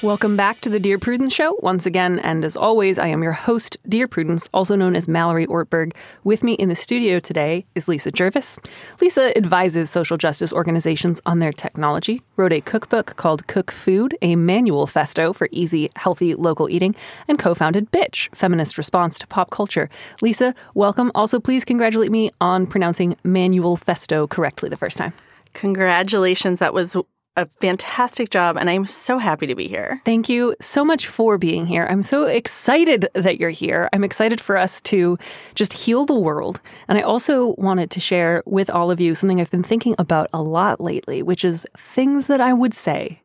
Welcome back to the Dear Prudence Show once again, and as always, I am your host, Dear Prudence, also known as Mallory Ortberg. With me in the studio today is Lisa Jervis. Lisa advises social justice organizations on their technology, wrote a cookbook called Cook Food, a Manualfesto for easy, healthy local eating, and co-founded Bitch, feminist response to pop culture. Lisa, welcome. Also, please congratulate me on pronouncing Manualfesto correctly the first time. Congratulations. That was a fantastic job, and I'm so happy to be here. Thank you so much for being here. I'm so excited that you're here. I'm excited for us to just heal the world. And I also wanted to share with all of you something I've been thinking about a lot lately, which is things that I would say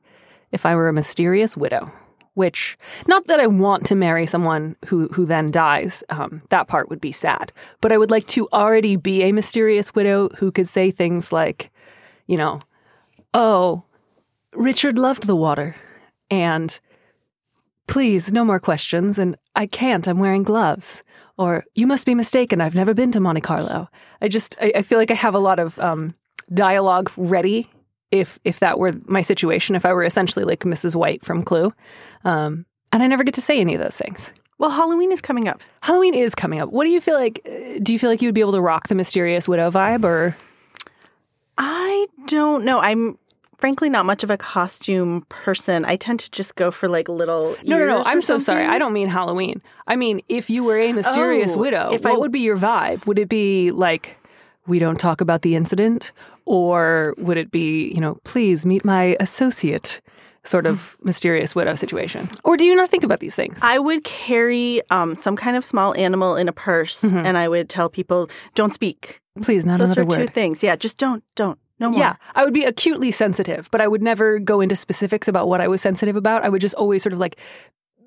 if I were a mysterious widow. Which, not that I want to marry someone who who then dies. Um, that part would be sad. But I would like to already be a mysterious widow who could say things like, you know, oh, Richard loved the water. And please, no more questions. And I can't, I'm wearing gloves. Or you must be mistaken, I've never been to Monte Carlo. I just, I, I feel like I have a lot of um, dialogue ready if if that were my situation, if I were essentially like Mrs. White from Clue. Um, and I never get to say any of those things. Well, Halloween is coming up. Halloween is coming up. What do you feel like? uh, Do you feel like you would be able to rock the mysterious widow vibe, or I don't know. I'm frankly not much of a costume person. I tend to just go for like little. no, no, no? I'm so sorry. I don't mean Halloween. I mean if you were a mysterious Oh, widow, if what I- would be your vibe? Would it be like we don't talk about the incident, or would it be you know please meet my associate? Sort of mysterious widow situation, or do you not think about these things? I would carry um, some kind of small animal in a purse, and I would tell people, "Don't speak." Please, not Those another are two things. Yeah, just don't, don't, no more. Yeah, I would be acutely sensitive, but I would never go into specifics about what I was sensitive about. I would just always sort of like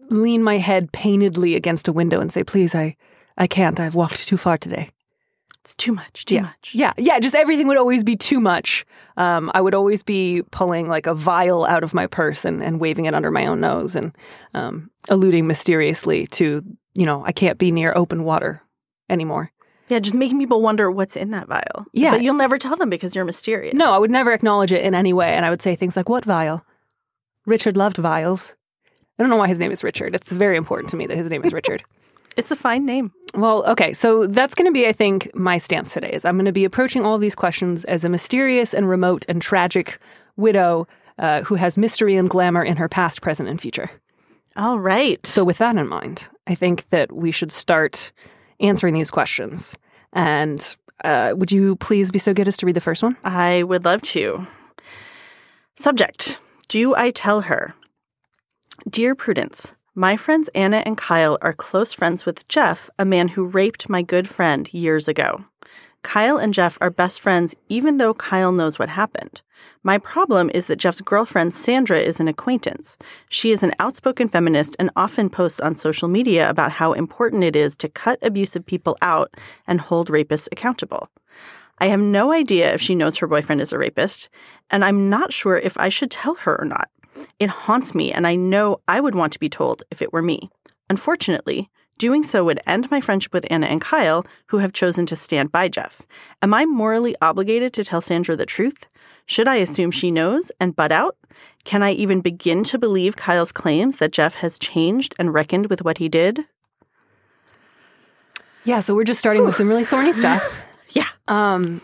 lean my head painedly against a window and say, "Please, I, I can't. I've walked too far today." it's too much. Too yeah. much. Yeah, yeah. Just everything would always be too much. Um, I would always be pulling like a vial out of my purse and, and waving it under my own nose and um, alluding mysteriously to, you know, I can't be near open water anymore. Yeah, just making people wonder what's in that vial. Yeah. but you'll never tell them because you're mysterious. No, I would never acknowledge it in any way. And I would say things like, What vial? Richard loved vials. I don't know why his name is Richard. It's very important to me that his name is Richard. It's a fine name. Well, okay, so that's going to be, I think, my stance today. Is I'm going to be approaching all these questions as a mysterious and remote and tragic widow uh, who has mystery and glamour in her past, present, and future. All right. So, with that in mind, I think that we should start answering these questions. And uh, would you please be so good as to read the first one? I would love to. Subject Do I tell her? Dear Prudence, my friends Anna and Kyle are close friends with Jeff, a man who raped my good friend years ago. Kyle and Jeff are best friends even though Kyle knows what happened. My problem is that Jeff's girlfriend Sandra is an acquaintance. She is an outspoken feminist and often posts on social media about how important it is to cut abusive people out and hold rapists accountable. I have no idea if she knows her boyfriend is a rapist, and I'm not sure if I should tell her or not. It haunts me, and I know I would want to be told if it were me. Unfortunately, doing so would end my friendship with Anna and Kyle, who have chosen to stand by Jeff. Am I morally obligated to tell Sandra the truth? Should I assume she knows and butt out? Can I even begin to believe Kyle's claims that Jeff has changed and reckoned with what he did? Yeah, so we're just starting with some really thorny stuff. yeah. Um,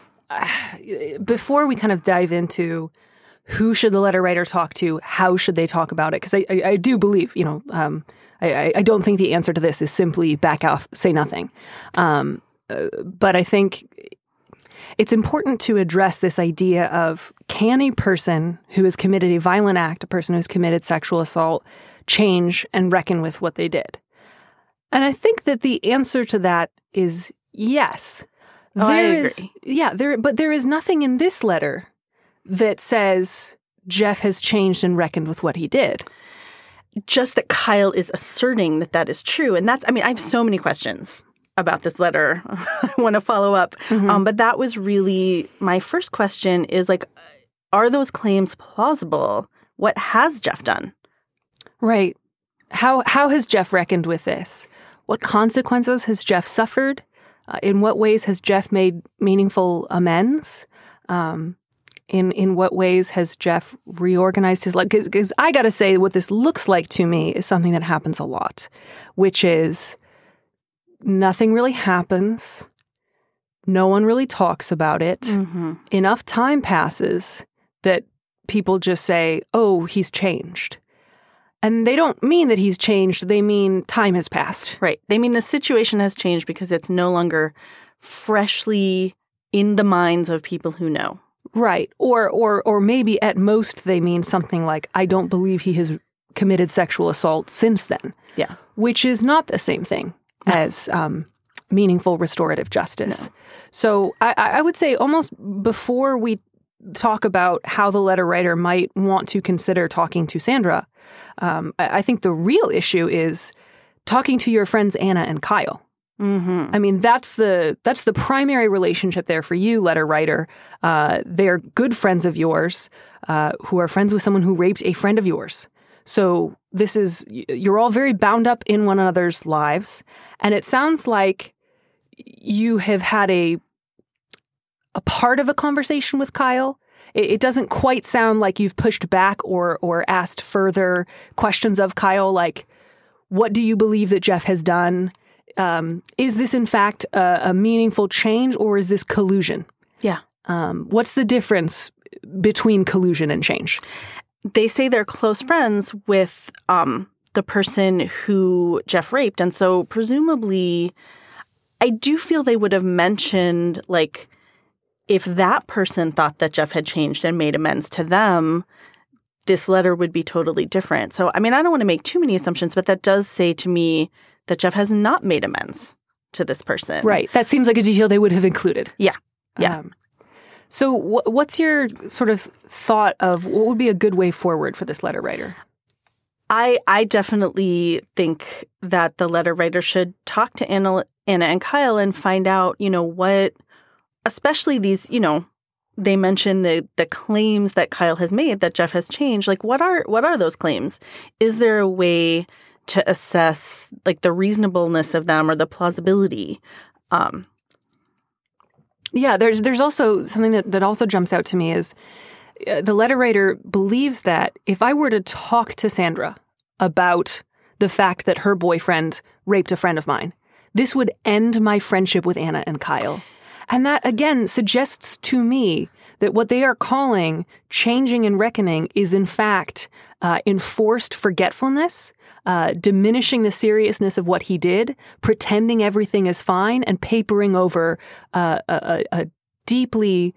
before we kind of dive into who should the letter writer talk to, how should they talk about it? Because I, I, I, do believe, you know, um, I, I don't think the answer to this is simply back off, say nothing. Um, uh, but I think it's important to address this idea of can a person who has committed a violent act, a person who's committed sexual assault, change and reckon with what they did? And I think that the answer to that is yes. Oh, there I agree. is, yeah, there, but there is nothing in this letter that says Jeff has changed and reckoned with what he did. Just that Kyle is asserting that that is true. And that's, I mean, I have so many questions about this letter. I want to follow up. Mm-hmm. Um, but that was really my first question is like, are those claims plausible? What has Jeff done? Right. How, how has Jeff reckoned with this? What consequences has Jeff suffered? Uh, in what ways has Jeff made meaningful amends? Um, in in what ways has Jeff reorganized his life? Because I got to say, what this looks like to me is something that happens a lot, which is nothing really happens. No one really talks about it. Mm-hmm. Enough time passes that people just say, "Oh, he's changed." And they don't mean that he's changed, they mean time has passed. Right. They mean the situation has changed because it's no longer freshly in the minds of people who know. Right. Or or or maybe at most they mean something like I don't believe he has committed sexual assault since then. Yeah. Which is not the same thing no. as um, meaningful restorative justice. No. So I, I would say almost before we talk about how the letter writer might want to consider talking to Sandra, um, I think the real issue is talking to your friends Anna and Kyle. Mm-hmm. I mean, that's the that's the primary relationship there for you, letter writer. Uh, they're good friends of yours uh, who are friends with someone who raped a friend of yours. So this is you're all very bound up in one another's lives, and it sounds like you have had a a part of a conversation with Kyle. It, it doesn't quite sound like you've pushed back or or asked further questions of Kyle, like what do you believe that Jeff has done? Um, is this in fact a, a, meaningful change or is this collusion? Yeah. Um, what's the difference between collusion and change? They say they're close friends with um, the person who Jeff raped. And so presumably, I do feel they would have mentioned, like, if that person thought that Jeff had changed and made amends to them, this letter would be totally different. So, I mean, I don't want to make too many assumptions, but that does say to me that Jeff has not made amends to this person. Right. That seems like a detail they would have included. Yeah. Yeah. Um, so, wh- what's your sort of thought of what would be a good way forward for this letter writer? I I definitely think that the letter writer should talk to Anna, Anna and Kyle and find out, you know, what, especially these, you know, they mention the the claims that Kyle has made that Jeff has changed. Like, what are what are those claims? Is there a way to assess like the reasonableness of them or the plausibility. Um, yeah, there's there's also something that, that also jumps out to me is uh, the letter writer believes that if I were to talk to Sandra about the fact that her boyfriend raped a friend of mine, this would end my friendship with Anna and Kyle. And that again suggests to me that what they are calling changing and reckoning is in fact uh, enforced forgetfulness, uh, diminishing the seriousness of what he did, pretending everything is fine, and papering over uh, a, a, deeply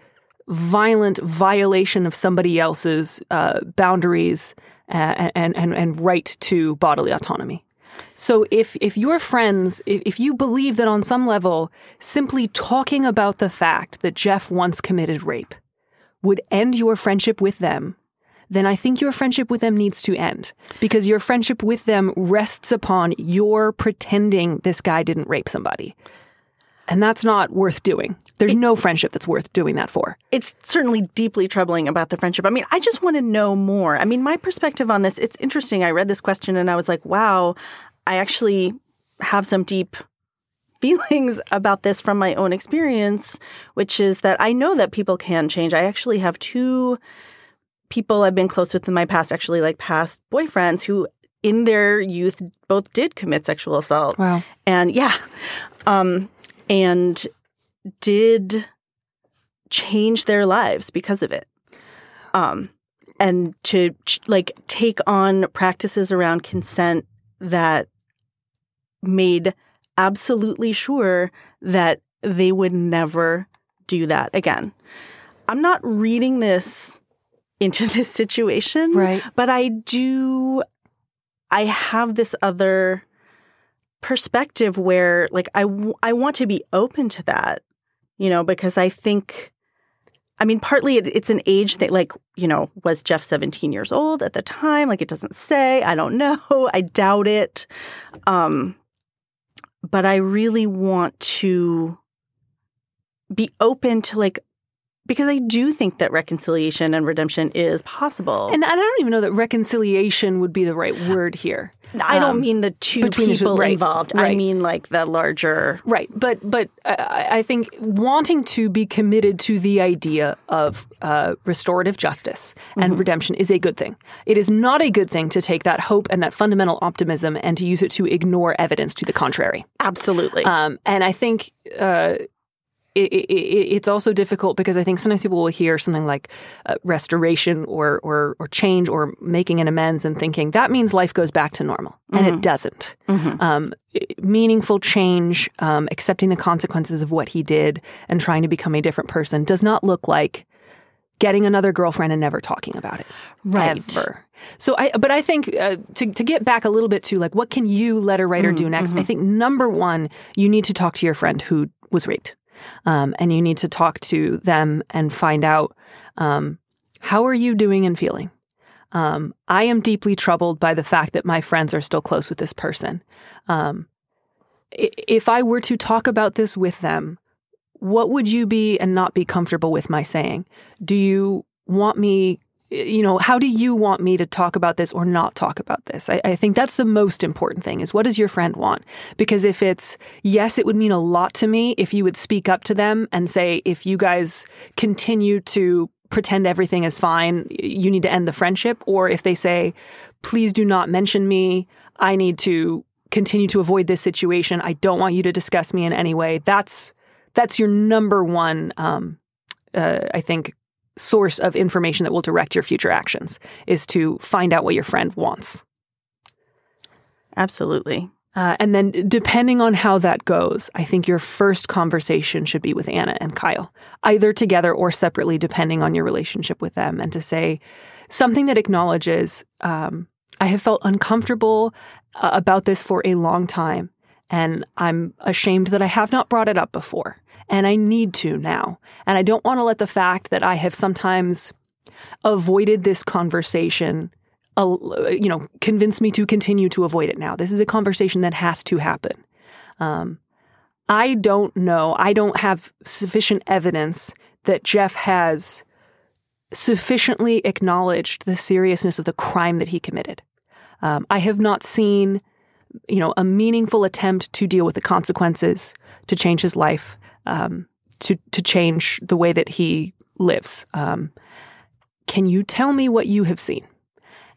violent violation of somebody else's uh, boundaries uh, and, and, and right to bodily autonomy. So if if your friends, if, if you believe that on some level, simply talking about the fact that Jeff once committed rape would end your friendship with them, then I think your friendship with them needs to end because your friendship with them rests upon your pretending this guy didn't rape somebody. And that's not worth doing. There's it, no friendship that's worth doing that for. It's certainly deeply troubling about the friendship. I mean, I just want to know more. I mean, my perspective on this, it's interesting. I read this question and I was like, wow, I actually have some deep feelings about this from my own experience, which is that I know that people can change. I actually have two people I've been close with in my past, actually like past boyfriends who in their youth both did commit sexual assault. Wow. And yeah. Um, and did change their lives because of it. Um, and to like take on practices around consent that made absolutely sure that they would never do that again. I'm not reading this into this situation, right? But I do. I have this other perspective where, like, I w- I want to be open to that, you know, because I think. I mean, partly it, it's an age thing. Like, you know, was Jeff 17 years old at the time? Like, it doesn't say. I don't know. I doubt it. Um, but I really want to be open to like because I do think that reconciliation and redemption is possible. And I don't even know that reconciliation would be the right word here. I don't um, mean the two people right, involved. Right. I mean like the larger. Right, but but I, I think wanting to be committed to the idea of uh, restorative justice and mm-hmm. redemption is a good thing. It is not a good thing to take that hope and that fundamental optimism and to use it to ignore evidence to the contrary. Absolutely. Um, and I think. Uh, it, it, it's also difficult because I think sometimes people will hear something like uh, restoration or, or or change or making an amends and thinking that means life goes back to normal, mm-hmm. and it mm-hmm. doesn't. Mm-hmm. Um, meaningful change, um, accepting the consequences of what he did, and trying to become a different person does not look like getting another girlfriend and never talking about it right. ever. So I, but I think uh, to to get back a little bit to like what can you letter writer mm-hmm. do next? I mm-hmm. think number one, you need to talk to your friend who was raped. Um, and you need to talk to them and find out um, how are you doing and feeling. Um, I am deeply troubled by the fact that my friends are still close with this person. Um, if I were to talk about this with them, what would you be and not be comfortable with my saying? Do you want me you know, how do you want me to talk about this or not talk about this? I, I, think that's the most important thing is what does your friend want? Because if it's, yes, it would mean a lot to me if you would speak up to them and say, if you guys continue to pretend everything is fine, you need to end the friendship. Or if they say, please do not mention me, I need to continue to avoid this situation. I don't want you to discuss me in any way. That's, that's your number one, um, uh, I think, source of information that will direct your future actions is to find out what your friend wants. Absolutely. Uh, and then, depending on how that goes, I think your first conversation should be with Anna and Kyle, either together or separately, depending on your relationship with them, and to say something that acknowledges um, I have felt uncomfortable uh, about this for a long time, and I'm ashamed that I have not brought it up before and I need to now. And I don't want to let the fact that I have sometimes avoided this conversation uh, you know convince me to continue to avoid it now. This is a conversation that has to happen. Um, I don't know. I don't have sufficient evidence that Jeff has sufficiently acknowledged the seriousness of the crime that he committed. Um, I have not seen, you know, a meaningful attempt to deal with the consequences, to change his life um, to to change the way that he lives. Um, can you tell me what you have seen?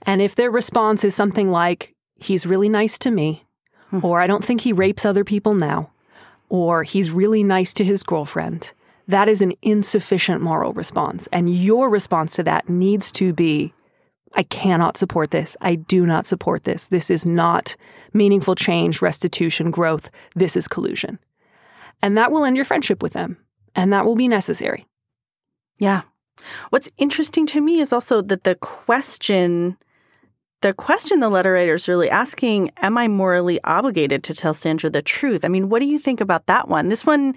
And if their response is something like, "He's really nice to me," hmm. or "I don't think he rapes other people now," or "He's really nice to his girlfriend," that is an insufficient moral response. And your response to that needs to be I cannot support this. I do not support this. This is not meaningful change, restitution, growth. This is collusion. And that will end your friendship with them. And that will be necessary. Yeah. What's interesting to me is also that the question the question the letter writer is really asking am i morally obligated to tell sandra the truth i mean what do you think about that one this one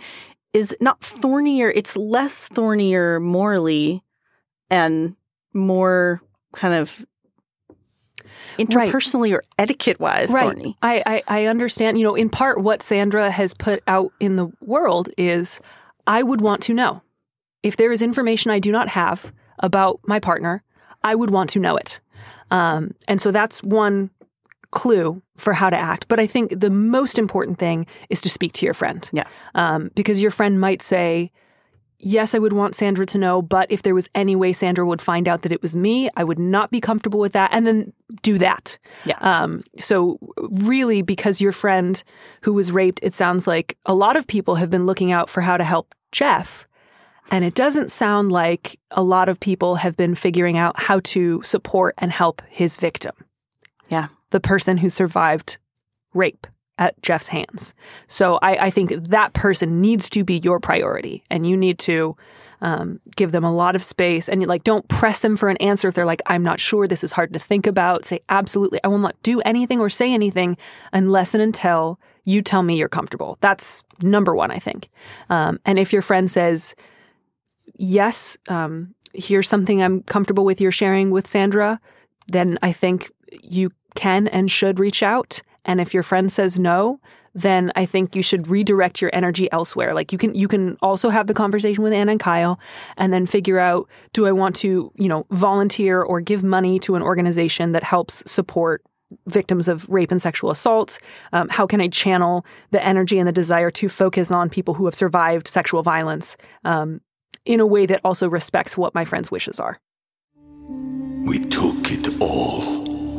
is not thornier it's less thornier morally and more kind of interpersonally right. or etiquette wise right. thorny I, I i understand you know in part what sandra has put out in the world is i would want to know if there is information i do not have about my partner i would want to know it um, and so that's one clue for how to act. But I think the most important thing is to speak to your friend. Yeah. Um, because your friend might say, Yes, I would want Sandra to know, but if there was any way Sandra would find out that it was me, I would not be comfortable with that. And then do that. Yeah. Um, so, really, because your friend who was raped, it sounds like a lot of people have been looking out for how to help Jeff. And it doesn't sound like a lot of people have been figuring out how to support and help his victim. Yeah. The person who survived rape at Jeff's hands. So I, I think that person needs to be your priority. And you need to um, give them a lot of space and like don't press them for an answer if they're like i'm not sure this is hard to think about say absolutely i will not do anything or say anything unless and until you tell me you're comfortable that's number one i think um, and if your friend says yes, um, here's something I'm comfortable with you're sharing with Sandra, then I think you can and should reach out. And if your friend says no, then I think you should redirect your energy elsewhere. Like you can you can also have the conversation with Anna and Kyle and then figure out do I want to, you know, volunteer or give money to an organization that helps support victims of rape and sexual assault? Um, how can I channel the energy and the desire to focus on people who have survived sexual violence um, in a way that also respects what my friend's wishes are. We took it all.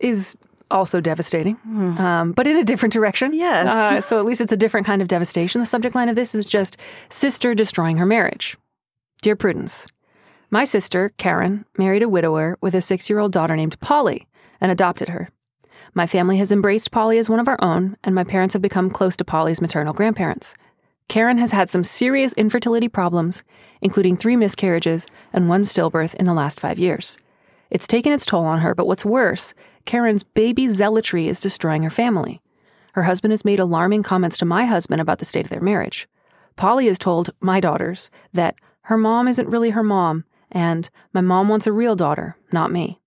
is also devastating, mm. um, but in a different direction. Yes. Uh, so at least it's a different kind of devastation. The subject line of this is just sister destroying her marriage. Dear Prudence, my sister, Karen, married a widower with a six year old daughter named Polly and adopted her. My family has embraced Polly as one of our own, and my parents have become close to Polly's maternal grandparents. Karen has had some serious infertility problems, including three miscarriages and one stillbirth in the last five years. It's taken its toll on her, but what's worse, Karen's baby zealotry is destroying her family. Her husband has made alarming comments to my husband about the state of their marriage. Polly has told my daughters that her mom isn't really her mom, and my mom wants a real daughter, not me.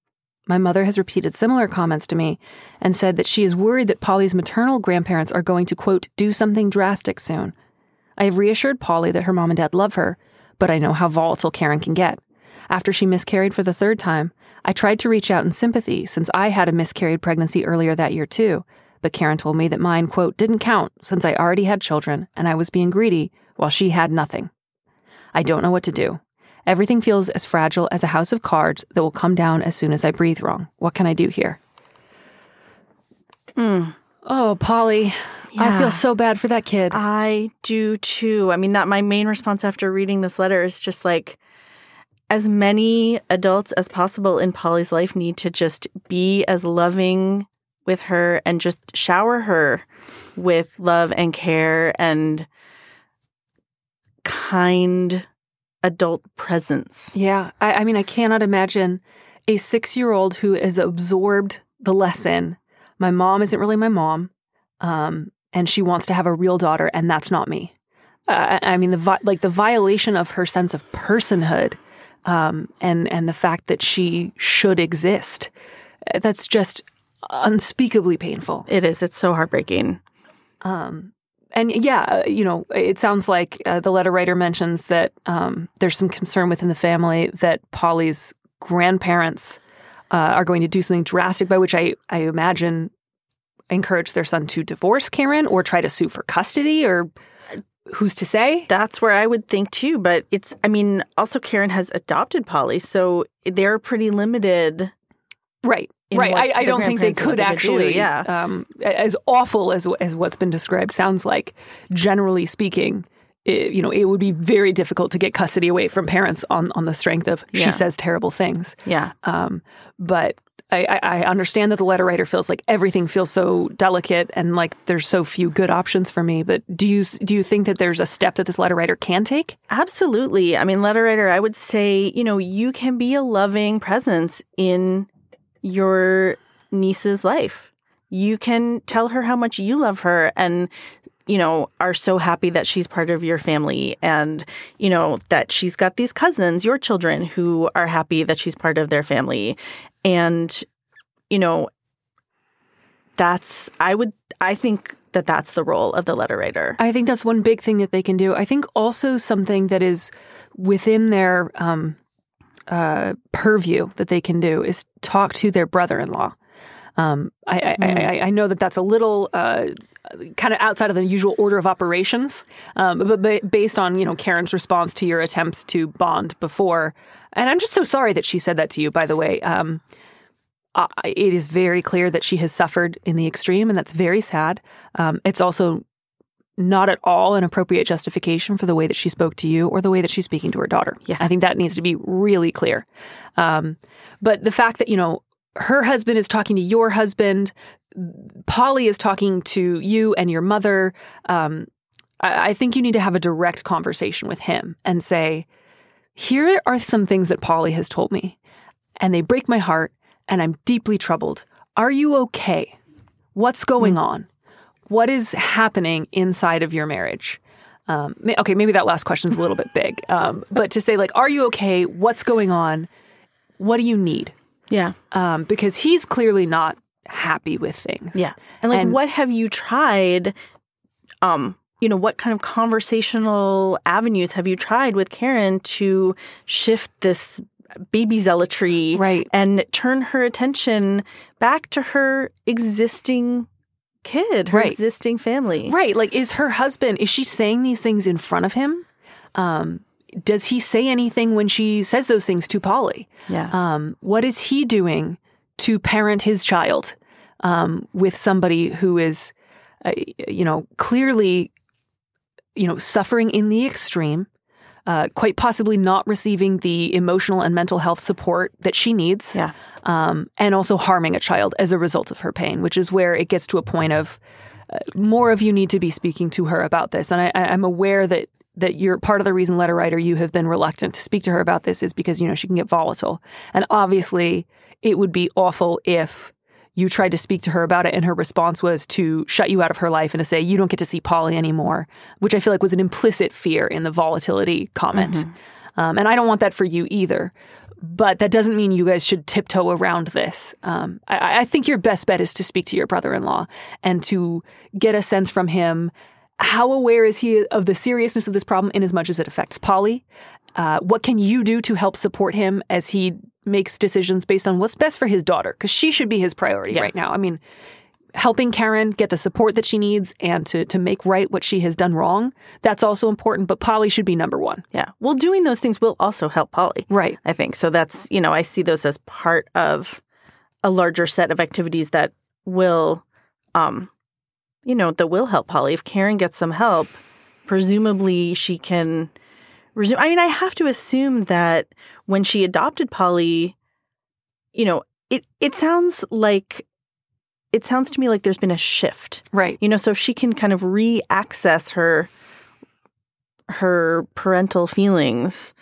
My mother has repeated similar comments to me and said that she is worried that Polly's maternal grandparents are going to, quote, do something drastic soon, I have reassured Polly that her mom and dad love her, but I know how volatile Karen can get. After she miscarried for the third time, I tried to reach out in sympathy since I had a miscarried pregnancy earlier that year too, but Karen told me that mine, quote, didn't count since I already had children and I was being greedy while she had nothing. I don't know what to do. Everything feels as fragile as a house of cards that will come down as soon as I breathe wrong. What can I do here? Hmm. Oh, Polly, yeah. I feel so bad for that kid. I do too. I mean, that my main response after reading this letter is just like, as many adults as possible in Polly's life need to just be as loving with her and just shower her with love and care and kind adult presence. Yeah. I, I mean, I cannot imagine a six year old who has absorbed the lesson. My mom isn't really my mom. Um, and she wants to have a real daughter, and that's not me. Uh, I mean, the vi- like the violation of her sense of personhood, um, and and the fact that she should exist. That's just unspeakably painful. It is. It's so heartbreaking. Um, and yeah, uh, you know, it sounds like uh, the letter writer mentions that um, there's some concern within the family that Polly's grandparents uh, are going to do something drastic, by which I, I imagine encourage their son to divorce Karen or try to sue for custody or who's to say? That's where I would think too. But it's, I mean, also Karen has adopted Polly, so they're pretty limited. Right. Right. I, I don't think they could actually. Do, yeah. Um, as awful as as what's been described sounds like, generally speaking, it, you know, it would be very difficult to get custody away from parents on on the strength of Yeah. she says terrible things. Yeah. Um, but I, I understand that the letter writer feels like everything feels so delicate and like there's so few good options for me. But do you do you think that there's a step that this letter writer can take? Absolutely. I mean, letter writer, I would say, you know, you can be a loving presence in your niece's life. You can tell her how much you love her and, you know, are so happy that she's part of your family and, you know, that she's got these cousins, your children, who are happy that she's part of their family. And, you know, that's, I would, I think that that's the role of the letter writer. I think that's one big thing that they can do. I think also something that is within their um, uh, purview that they can do is talk to their brother-in-law. Um, I, I, I, I know that that's a little uh, kind of outside of the usual order of operations, um, but, but based on you know Karen's response to your attempts to bond before, and I'm just so sorry that she said that to you. By the way, um, uh, it is very clear that she has suffered in the extreme, and that's very sad. Um, it's also not at all an appropriate justification for the way that she spoke to you or the way that she's speaking to her daughter. Yeah. I think that needs to be really clear. Um, but the fact that, you know, her husband is talking to your husband, Polly is talking to you and your mother. Um, I, I think you need to have a direct conversation with him and say, here are some things that Polly has told me, and they break my heart, and I'm deeply troubled. Are you okay? What's going on? What is happening inside of your marriage? Um, okay, maybe that last question's a little bit big, um, but to say like, are you okay? What's going on? What do you need? Yeah. Um, because he's clearly not happy with things. Yeah. And like what have you tried um you know what kind of conversational avenues have you tried with Karen to shift this baby zealotry right and turn her attention back to her existing kid, her Right. existing family. Right. Like, is her husband, is she saying these things in front of him? Um, does he say anything when she says those things to Polly? Yeah. Um, what is he doing to parent his child um, with somebody who is, uh, you know, clearly, you know, suffering in the extreme, uh, quite possibly not receiving the emotional and mental health support that she needs, Yeah. um, and also harming a child as a result of her pain, which is where it gets to a point of uh, more of you need to be speaking to her about this. And I, I- I'm aware that that you're part of the reason, letter writer, you have been reluctant to speak to her about this is because you know she can get volatile, and obviously it would be awful if you tried to speak to her about it and her response was to shut you out of her life and to say you don't get to see Polly anymore, which I feel like was an implicit fear in the volatility comment. Um, and I don't want that for you either. But that doesn't mean you guys should tiptoe around this. Um, I, I think your best bet is to speak to your brother in law and to get a sense from him how aware is he of the seriousness of this problem in as much as it affects Polly? Uh, what can you do to help support him as he makes decisions based on what's best for his daughter? Because she should be his priority right now. I mean, helping Karen get the support that she needs and to to make right what she has done wrong, that's also important, but Polly should be number one. Yeah. Well, doing those things will also help Polly. Right. I think. So that's, you know, I see those as part of a larger set of activities that will um you know, that will help Polly. If Karen gets some help, presumably she can resume I mean, I have to assume that when she adopted Polly, you know, it it sounds like it sounds to me like there's been a shift. Right. You know, so if she can kind of re-access her her parental feelings,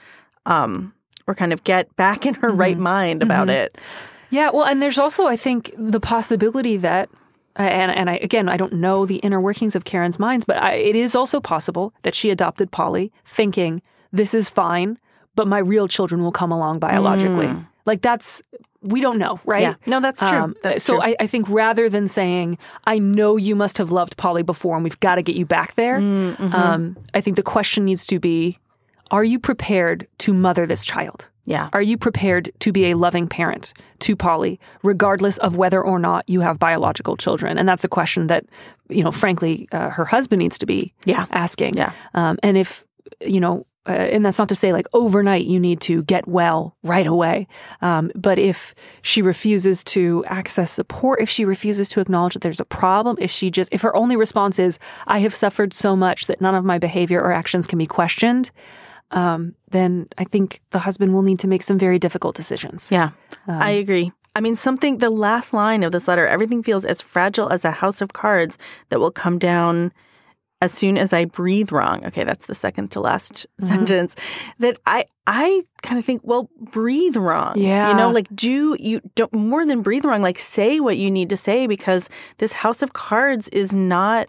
um, or kind of get back in her right mind about Mhm. it. Yeah, well, and there's also, I think, the possibility that, and and I again, I don't know the inner workings of Karen's minds, but I, it is also possible that she adopted Polly, thinking this is fine, but my real children will come along biologically. Mm. Like that's we don't know, right? Yeah. No, that's true. That's so true. I, I think rather than saying, I know you must have loved Polly before and we've got to get you back there, Mm, mhm. um, I think the question needs to be, are you prepared to mother this child? Yeah. Are you prepared to be a loving parent to Polly, regardless of whether or not you have biological children? And that's a question that, you know, frankly, uh, her husband needs to be Yeah. asking. Yeah. Um, and if, you know, uh, and that's not to say like overnight you need to get well right away. Um, but if she refuses to access support, if she refuses to acknowledge that there's a problem, if she just, if her only response is, I have suffered so much that none of my behavior or actions can be questioned, um, then I think the husband will need to make some very difficult decisions. Yeah, Um, I agree. I mean, something, the last line of this letter, everything feels as fragile as a house of cards that will come down as soon as I breathe wrong. Okay, that's the second to last Mhm. sentence. That I, I kind of think, well, breathe wrong. Yeah. You know, like do you don't more than breathe wrong, like say what you need to say because this house of cards is not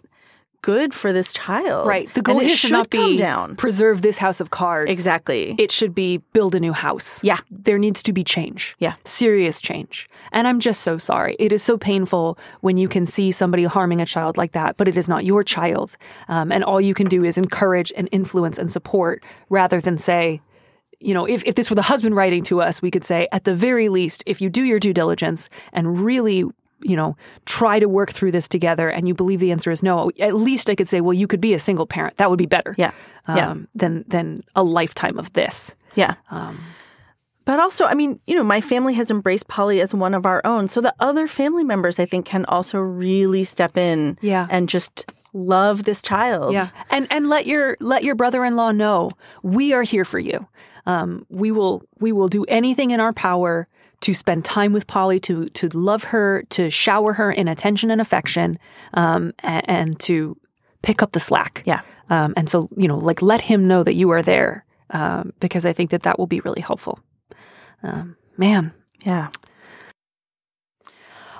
good for this child. Right. The goal here should not be down. preserve this house of cards. Exactly. It should be build a new house. Yeah. There needs to be change. Yeah. Serious change. And I'm just so sorry. It is so painful when you can see somebody harming a child like that, but it is not your child. Um, and all you can do is encourage and influence and support rather than say, you know, if, if this were the husband writing to us, we could say, at the very least, if you do your due diligence and really, you know, try to work through this together and you believe the answer is no, at least I could say, well, you could be a single parent. That would be better. Yeah. Yeah. Um, than, than a lifetime of this. Yeah. Um, But also, I mean, you know, my family has embraced Polly as one of our own. So the other family members, I think, can also really step in Yeah. and just love this child. Yeah, and and let your let your brother-in-law know we are here for you. Um, we will we will do anything in our power to spend time with Polly, to to love her, to shower her in attention and affection, um, and, and to pick up the slack. Yeah. Um, and so you know, like let him know that you are there, um, because I think that that will be really helpful. Um, man, Yeah.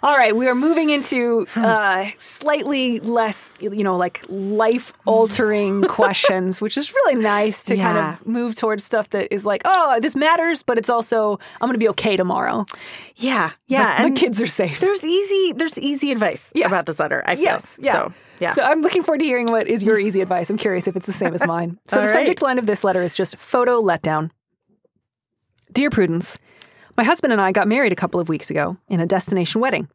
All right, we are moving into uh, slightly less, you know, like life altering questions, which is really nice to kind of move towards stuff that is like, oh, this matters, but it's also, I'm going to be okay tomorrow. Yeah. Yeah. My, my kids are safe. There's easy there's easy advice Yes. about this letter, I feel. Yes, yeah. So, yeah. So I'm looking forward to hearing what is your easy advice. I'm curious if it's the same as mine. So All the right. subject line of this letter is just photo letdown. Dear Prudence, my husband and I got married a couple of weeks ago in a destination wedding.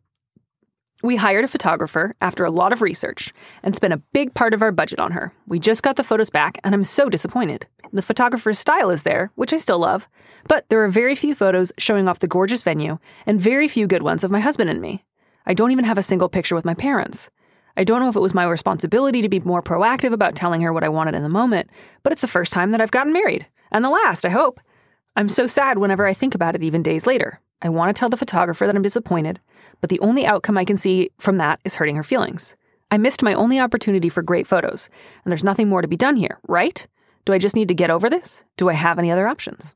We hired a photographer after a lot of research and spent a big part of our budget on her. We just got the photos back and I'm so disappointed. The photographer's style is there, which I still love, but there are very few photos showing off the gorgeous venue and very few good ones of my husband and me. I don't even have a single picture with my parents. I don't know if it was my responsibility to be more proactive about telling her what I wanted in the moment, but it's the first time that I've gotten married. And the last, I hope. I'm so sad whenever I think about it, even days later. I want to tell the photographer that I'm disappointed, but the only outcome I can see from that is hurting her feelings. I missed my only opportunity for great photos, and there's nothing more to be done here, right? Do I just need to get over this? Do I have any other options?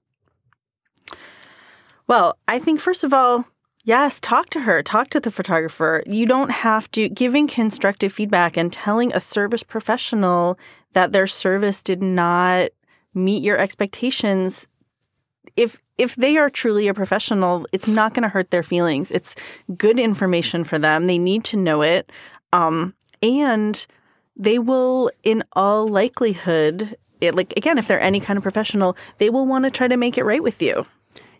Well, I think first of all, yes, talk to her, talk to the photographer. You don't have to giving constructive feedback and telling a service professional that their service did not meet your expectations. If if they are truly a professional, it's not going to hurt their feelings. It's good information for them. They need to know it. Um, and they will, in all likelihood, it, like again, if they're any kind of professional, they will want to try to make it right with you.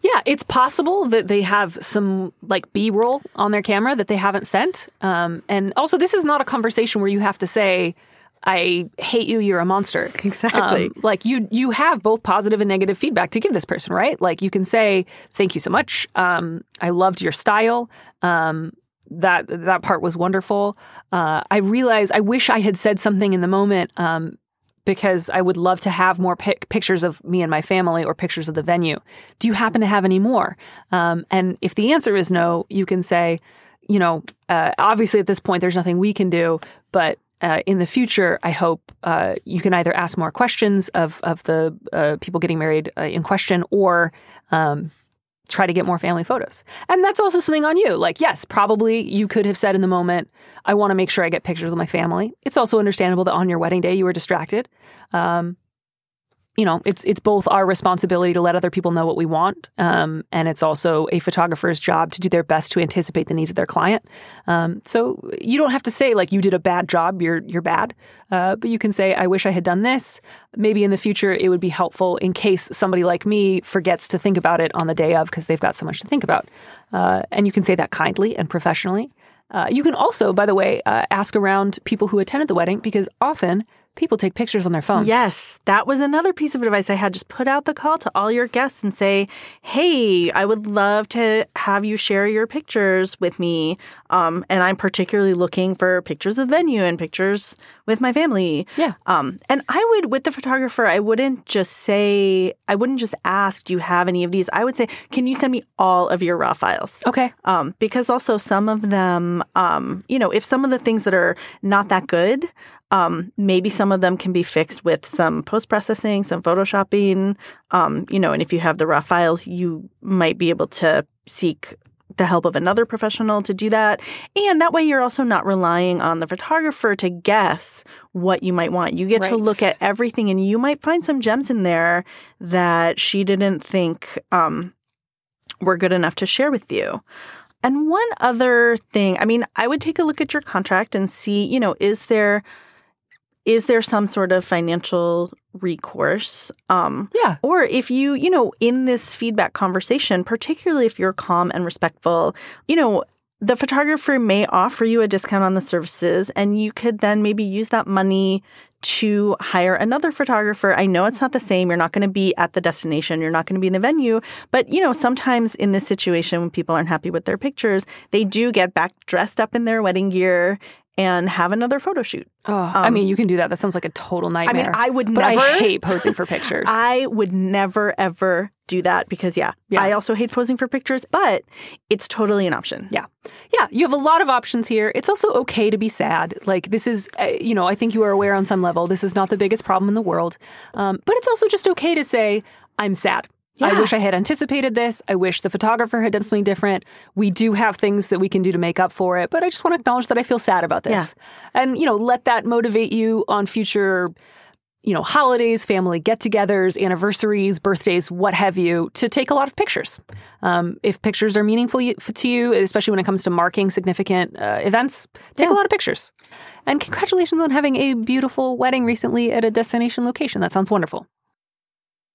Yeah, it's possible that they have some like B roll on their camera that they haven't sent. Um, and also, this is not a conversation where you have to say, "I hate you. You're a monster." Exactly. Um, like you, you have both positive and negative feedback to give this person, right? Like you can say, "Thank you so much. Um, I loved your style." Um, that that part was wonderful. Uh, I realize I wish I had said something in the moment um, because I would love to have more pic- pictures of me and my family or pictures of the venue. Do you happen to have any more? Um, and if the answer is no, you can say, you know, uh, obviously at this point there's nothing we can do, but uh, in the future, I hope uh, you can either ask more questions of of the uh, people getting married uh, in question, or um, try to get more family photos. And that's also something on you. Like, yes, probably you could have said in the moment, I want to make sure I get pictures of my family. It's also understandable that on your wedding day you were distracted. Um, you know, it's it's both our responsibility to let other people know what we want, um, and it's also a photographer's job to do their best to anticipate the needs of their client. Um, so you don't have to say like you did a bad job, you're you're bad, uh, but you can say I wish I had done this. Maybe in the future it would be helpful in case somebody like me forgets to think about it on the day of because they've got so much to think about. Uh, and you can say that kindly and professionally. Uh, you can also, by the way, uh, ask around people who attended the wedding because often people take pictures on their phones. Yes, that was another piece of advice I had. Just put out the call to all your guests and say, "Hey, I would love to have you share your pictures with me." Um, and I'm particularly looking for pictures of the venue and pictures with my family. Yeah. Um, and I would, with the photographer, I wouldn't just say, I wouldn't just ask, "Do you have any of these?" I would say, "Can you send me all of your raw files?" Okay. Um, because also some of them, um, you know, if some of the things that are not that good, um, maybe some of them can be fixed with some post processing, some photoshopping. Um, you know, and if you have the raw files, you might be able to seek the help of another professional to do that. And that way, you're also not relying on the photographer to guess what you might want. You get to look at everything, and you might find some gems in there that she didn't think um, were good enough to share with you. And one other thing, I mean, I would take a look at your contract and see, you know, is there is there some sort of financial recourse? Um, Yeah. or if you, you know, in this feedback conversation, particularly if you're calm and respectful, you know, the photographer may offer you a discount on the services, and you could then maybe use that money to hire another photographer. I know it's not the same. You're not going to be at the destination. You're not going to be in the venue. But, you know, sometimes in this situation, when people aren't happy with their pictures, they do get back dressed up in their wedding gear and have another photo shoot. Oh, I mean, you can do that. That sounds like a total nightmare. I mean, I would but never. I hate posing for pictures. I would never ever do that because yeah, Yeah. I also hate posing for pictures, but it's totally an option. Yeah. Yeah. You have a lot of options here. It's also okay to be sad. Like, this is, uh, you know, I think you are aware on some level, this is not the biggest problem in the world. Um, but it's also just okay to say, I'm sad. I wish I had anticipated this. I wish the photographer had done something different. We do have things that we can do to make up for it, but I just want to acknowledge that I feel sad about this. Yeah. And, you know, let that motivate you on future you know, holidays, family get togethers, anniversaries, birthdays, what have you, to take a lot of pictures. Um, if pictures are meaningful to you, especially when it comes to marking significant uh, events, take a lot of pictures. And congratulations on having a beautiful wedding recently at a destination location. That sounds wonderful.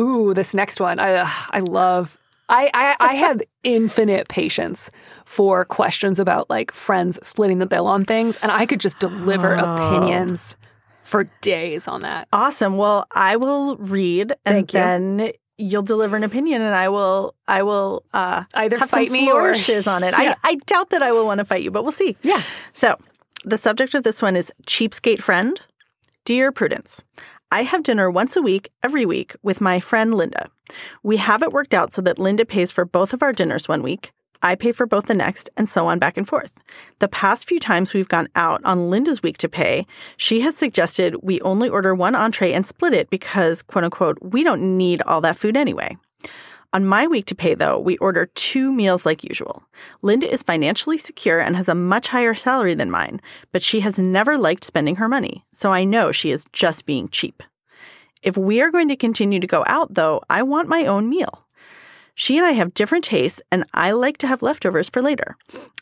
Ooh, this next one. I uh, I love. I, I I have infinite patience for questions about like friends splitting the bill on things, and I could just deliver opinions for days on that. Awesome. Well, I will read and you. then you'll deliver an opinion and I will I will uh Either have fight some me or- on it. Yeah. I, I doubt that I will want to fight you, but we'll see. Yeah. So the subject of this one is cheapskate friend. Dear Prudence, I have dinner once a week, every week, with my friend Linda. We have it worked out so that Linda pays for both of our dinners one week, I pay for both the next, and so on back and forth. The past few times we've gone out on Linda's week to pay, she has suggested we only order one entree and split it because, quote unquote, we don't need all that food anyway. On my week to pay, though, we order two meals like usual. Linda is financially secure and has a much higher salary than mine, but she has never liked spending her money, so I know she is just being cheap. If we are going to continue to go out, though, I want my own meal. She and I have different tastes, and I like to have leftovers for later.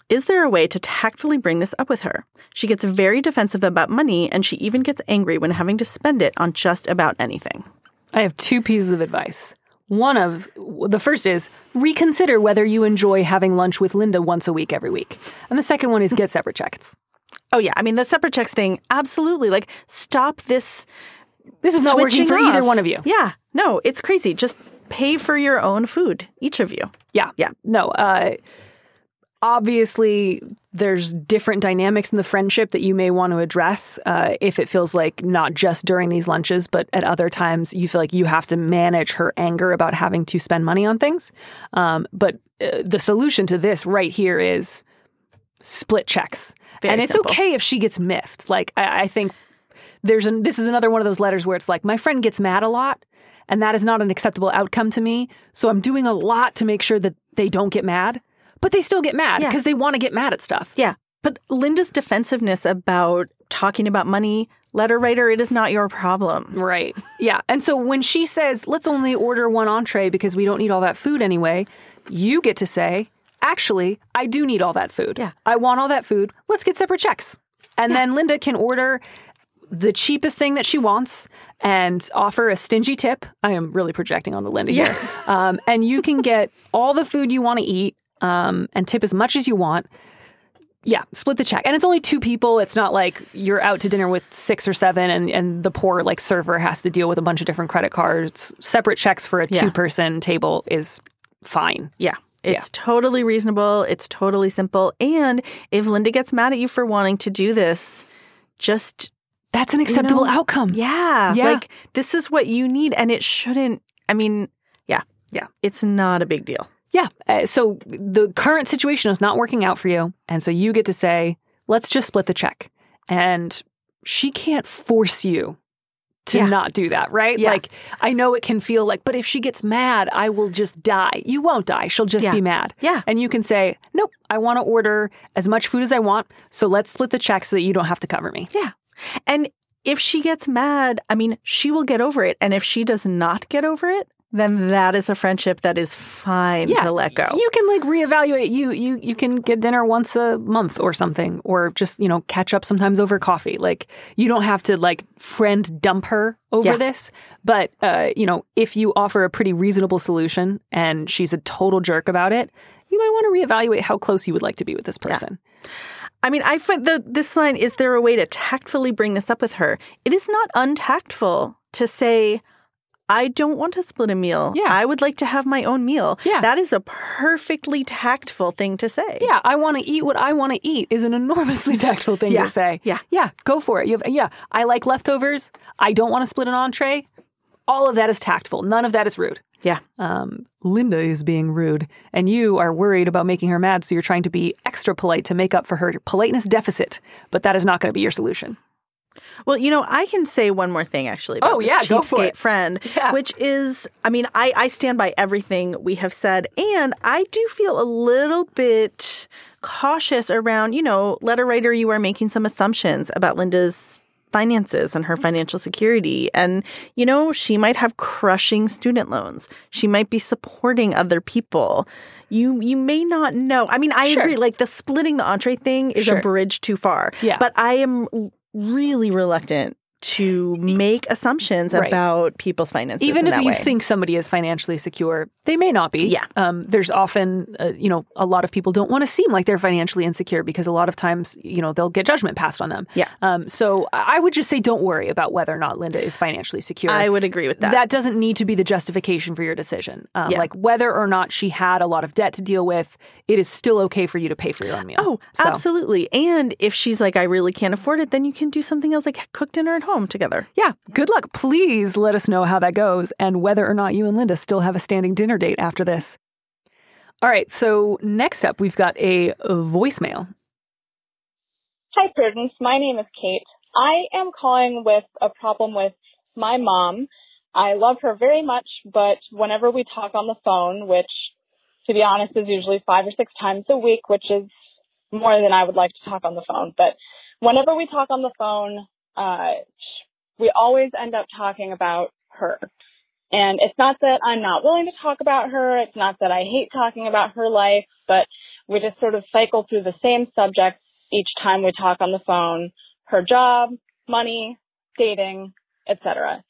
Is there a way to tactfully bring this up with her? She gets very defensive about money, and she even gets angry when having to spend it on just about anything. I have two pieces of advice. One of the first is reconsider whether you enjoy having lunch with Linda once a week every week. And the second one is get separate checks. Oh, yeah. I mean, the separate checks thing, absolutely. Like, stop this. This is not working for either one of you. Yeah. No, it's crazy. Just pay for your own food, each of you. Yeah. Yeah. No, uh, obviously there's different dynamics in the friendship that you may want to address uh, if it feels like not just during these lunches but at other times you feel like you have to manage her anger about having to spend money on things. Um, but uh, the solution to this right here is split checks. Very and it's simple. okay if she gets miffed. Like i, I think there's an, this is another one of those letters where it's like my friend gets mad a lot and that is not an acceptable outcome to me so i'm doing a lot to make sure that they don't get mad but they still get mad Yeah. because they want to get mad at stuff Yeah. But Linda's defensiveness about talking about money, letter writer, it is not your problem. Right. Yeah. And so when she says, let's only order one entree because we don't need all that food anyway, you get to say, actually, I do need all that food. Yeah. I want all that food. Let's get separate checks. And then Linda can order the cheapest thing that she wants and offer a stingy tip. I am really projecting on the Linda here. Um, and you can get all the food you want to eat um, and tip as much as you want. Yeah, split the check. And it's only two people. It's not like you're out to dinner with six or seven and, and the poor like server has to deal with a bunch of different credit cards. Separate checks for a Yeah. two person table is fine. Yeah. It's totally reasonable. It's totally simple. And if Linda gets mad at you for wanting to do this, just That's an acceptable know, outcome. Yeah. Yeah. Like this is what you need. And it shouldn't, I mean, yeah. Yeah. It's not a big deal. Yeah. Uh, so the current situation is not working out for you. And so you get to say, let's just split the check. And she can't force you to Yeah. not do that, right? Yeah. Like, I know it can feel like, but if she gets mad, I will just die. You won't die. She'll just Yeah. be mad. Yeah. And you can say, nope, I want to order as much food as I want. So let's split the check so that you don't have to cover me. Yeah. And if she gets mad, I mean, she will get over it. And if she does not get over it, then that is a friendship that is fine to let go. You can like reevaluate. You you you can get dinner once a month or something, or just you know catch up sometimes over coffee. Like you don't have to like friend dump her over Yeah. this. But uh, you know, if you offer a pretty reasonable solution and she's a total jerk about it, you might want to reevaluate how close you would like to be with this person. I mean, I find the this line is there a way to tactfully bring this up with her? It is not untactful to say I don't want to split a meal. Yeah. I would like to have my own meal. Yeah. That is a perfectly tactful thing to say. Yeah, I want to eat what I want to eat is an enormously tactful thing Yeah. to say. Yeah. Yeah, go for it. You have, yeah, I like leftovers. I don't want to split an entree. All of that is tactful. None of that is rude. Yeah. Um, Linda is being rude, and you are worried about making her mad, so you're trying to be extra polite to make up for her politeness deficit. But that is not going to be your solution. Well, you know, I can say one more thing actually about Oh, this yeah, go for it. friend, Yeah. which is, I mean, I, I stand by everything we have said, and I do feel a little bit cautious around, you know, letter writer, you are making some assumptions about Linda's finances and her financial security. And, you know, she might have crushing student loans. She might be supporting other people. You you may not know. I mean, I Sure. agree. Like the splitting the entree thing is Sure. a bridge too far. Yeah. But I am really reluctant to make assumptions Right. about people's finances. Even if you way. think somebody is financially secure, they may not be. Yeah. Um, there's often, uh, you know, a lot of people don't want to seem like they're financially insecure because a lot of times, you know, they'll get judgment passed on them. Yeah. Um, so I I would just say don't worry about whether or not Linda is financially secure. I would agree with that. That doesn't need to be the justification for your decision. Um, Yeah. Like whether or not she had a lot of debt to deal with, it is still okay for you to pay for your own meal. Oh, So, absolutely. And if she's like, I really can't afford it, then you can do something else like cook dinner at home together. Yeah, good luck. Please let us know how that goes and whether or not you and Linda still have a standing dinner date after this. All right, so next up, we've got a voicemail. Hi, Prudence. My name is Kate. I am calling with a problem with my mom. I love her very much, but whenever we talk on the phone, which to be honest is usually five or six times a week, which is more than I would like to talk on the phone, but whenever we talk on the phone, uh, we always end up talking about her. And it's not that I'm not willing to talk about her. It's not that I hate talking about her life, but we just sort of cycle through the same subjects each time we talk on the phone. Her job, money, dating, etc.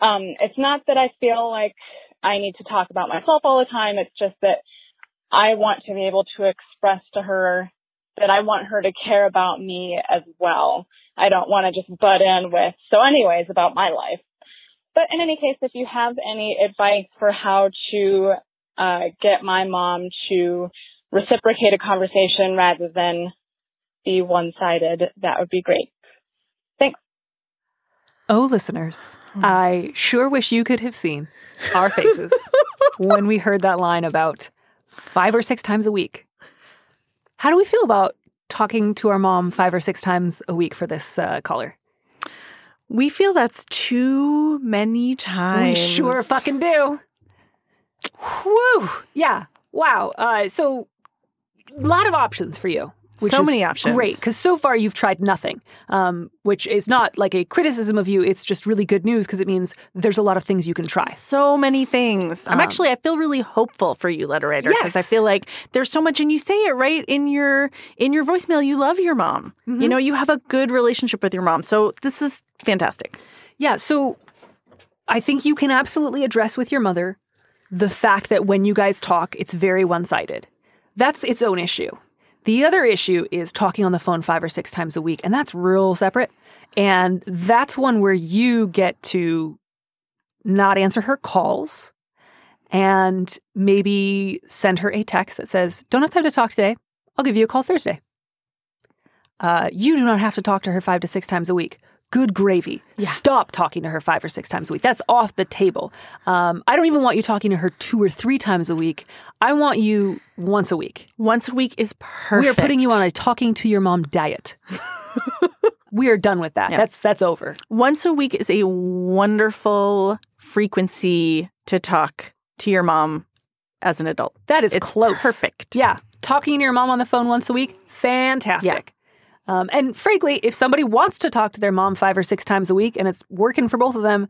Um, it's not that I feel like I need to talk about myself all the time. It's just that I want to be able to express to her that I want her to care about me as well. I don't want to just butt in with, so anyways, about my life. But in any case, if you have any advice for how to uh, get my mom to reciprocate a conversation rather than be one sided, that would be great. Thanks. Oh, listeners, I sure wish you could have seen our faces when we heard that line about five or six times a week. How do we feel about talking to our mom five or six times a week for this uh, caller? We feel that's too many times. We sure fucking do. Whew. Yeah. Wow. Uh, so, a lot of options for you. Which So is many options. Great, because so far you've tried nothing, um, which is not like a criticism of you. It's just really good news because it means there's a lot of things you can try. So many things. I'm Um, actually, I feel really hopeful for you, letter writer, because I feel like there's so much, and you say it right in your in your voicemail. You love your mom. Mm-hmm. You know, you have a good relationship with your mom. So this is fantastic. Yeah, so I think you can absolutely address with your mother the fact that when you guys talk, it's very one sided. That's its own issue. The other issue is talking on the phone five or six times a week, and that's real separate. And that's one where you get to not answer her calls and maybe send her a text that says, Don't have time to talk today. I'll give you a call Thursday. Uh, you do not have to talk to her five to six times a week. Good gravy. Stop talking to her five or six times a week. That's off the table. Um, I don't even want you talking to her two or three times a week. I want you once a week. Once a week is perfect. We are putting you on a talking to your mom diet. we are done with that. Yeah. That's that's over. Once a week is a wonderful frequency to talk to your mom as an adult. That is It's close. perfect. Yeah. Talking to your mom on the phone once a week, fantastic. Um, and frankly, if somebody wants to talk to their mom five or six times a week and it's working for both of them,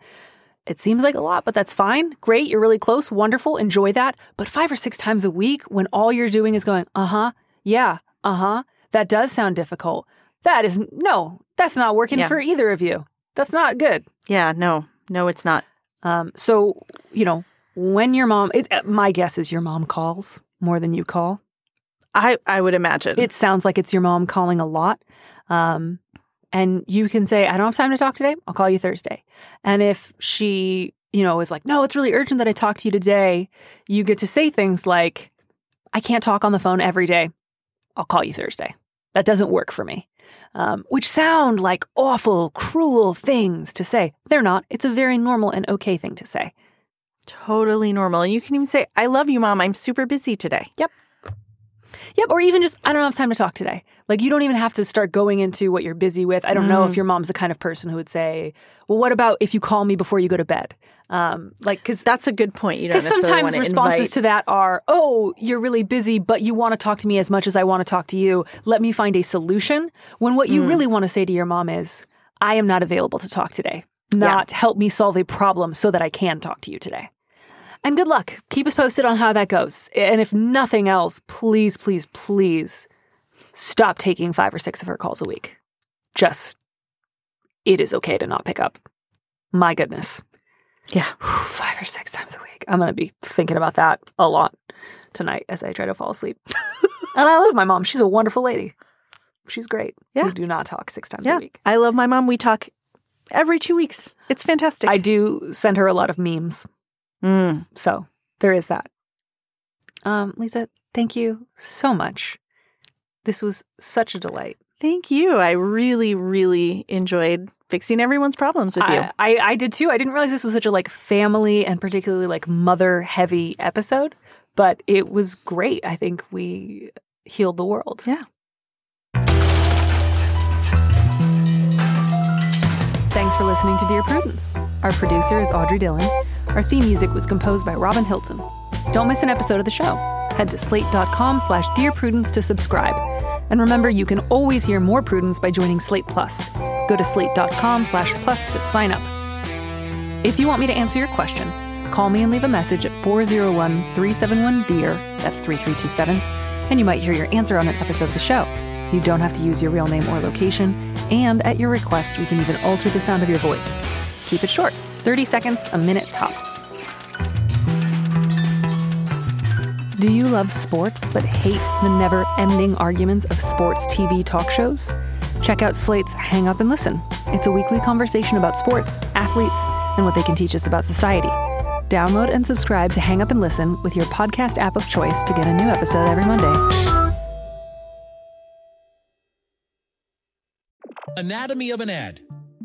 it seems like a lot, but that's fine. Great. You're really close. Wonderful. Enjoy that. But five or six times a week when all you're doing is going, uh huh, yeah, uh huh, that does sound difficult. That is, no, that's not working Yeah. for either of you. That's not good. Yeah, no, no, it's not. Um, so, you know, when your mom, it, uh, my guess is your mom calls more than you call. I I would imagine. It sounds like it's your mom calling a lot. Um, and you can say, I don't have time to talk today. I'll call you Thursday. And if she, you know, is like, no, it's really urgent that I talk to you today, you get to say things like, I can't talk on the phone every day. I'll call you Thursday. That doesn't work for me. Um, which sound like awful, cruel things to say. They're not. It's a very normal and okay thing to say. totally normal. And you can even say, I love you, mom. I'm super busy today. Yep. Yep. Or even just, I don't have time to talk today. Like, you don't even have to start going into what you're busy with. I don't know if Mm. your mom's the kind of person who would say, well, what about if you call me before you go to bed? Um, like, because That's a good point. Because sometimes responses invite- to that are, oh, you're really busy, but you want to talk to me as much as I want to talk to you. Let me find a solution. When what you Mm. really want to say to your mom is, I am not available to talk today, not help me solve a problem so that I can talk to you today. And good luck. Keep us posted on how that goes. And if nothing else, please, please, please stop taking five or six of her calls a week. Just, it is okay to not pick up. My goodness. Yeah. Five or six times a week. I'm going to be thinking about that a lot tonight as I try to fall asleep. and I love my mom. She's a wonderful lady. She's great. Yeah. We do not talk six times Yeah. a week. I love my mom. We talk every two weeks. It's fantastic. I do send her a lot of memes. Mm. So there is that. Um, Lisa, thank you so much. This was such a delight. Thank you. I really, really enjoyed fixing everyone's problems with you. I, I, I did too. I didn't realize this was such a like family and particularly like mother heavy episode, but it was great. I think we healed the world. Yeah. Thanks for listening to Dear Prudence. Our producer is Audrey Dillon. Our theme music was composed by Robin Hilton. Don't miss an episode of the show. Head to slate.com slash Dear Prudence to subscribe. And remember, you can always hear more Prudence by joining Slate Plus. Go to slate.com slash plus to sign up. If you want me to answer your question, call me and leave a message at 401 371 DEAR, that's 3327, and you might hear your answer on an episode of the show. You don't have to use your real name or location, and at your request, we can even alter the sound of your voice. Keep it short 30 seconds, a minute tops. Do you love sports but hate the never ending arguments of sports TV talk shows? Check out Slate's Hang Up and Listen. It's a weekly conversation about sports, athletes, and what they can teach us about society. Download and subscribe to Hang Up and Listen with your podcast app of choice to get a new episode every Monday. Anatomy of an ad.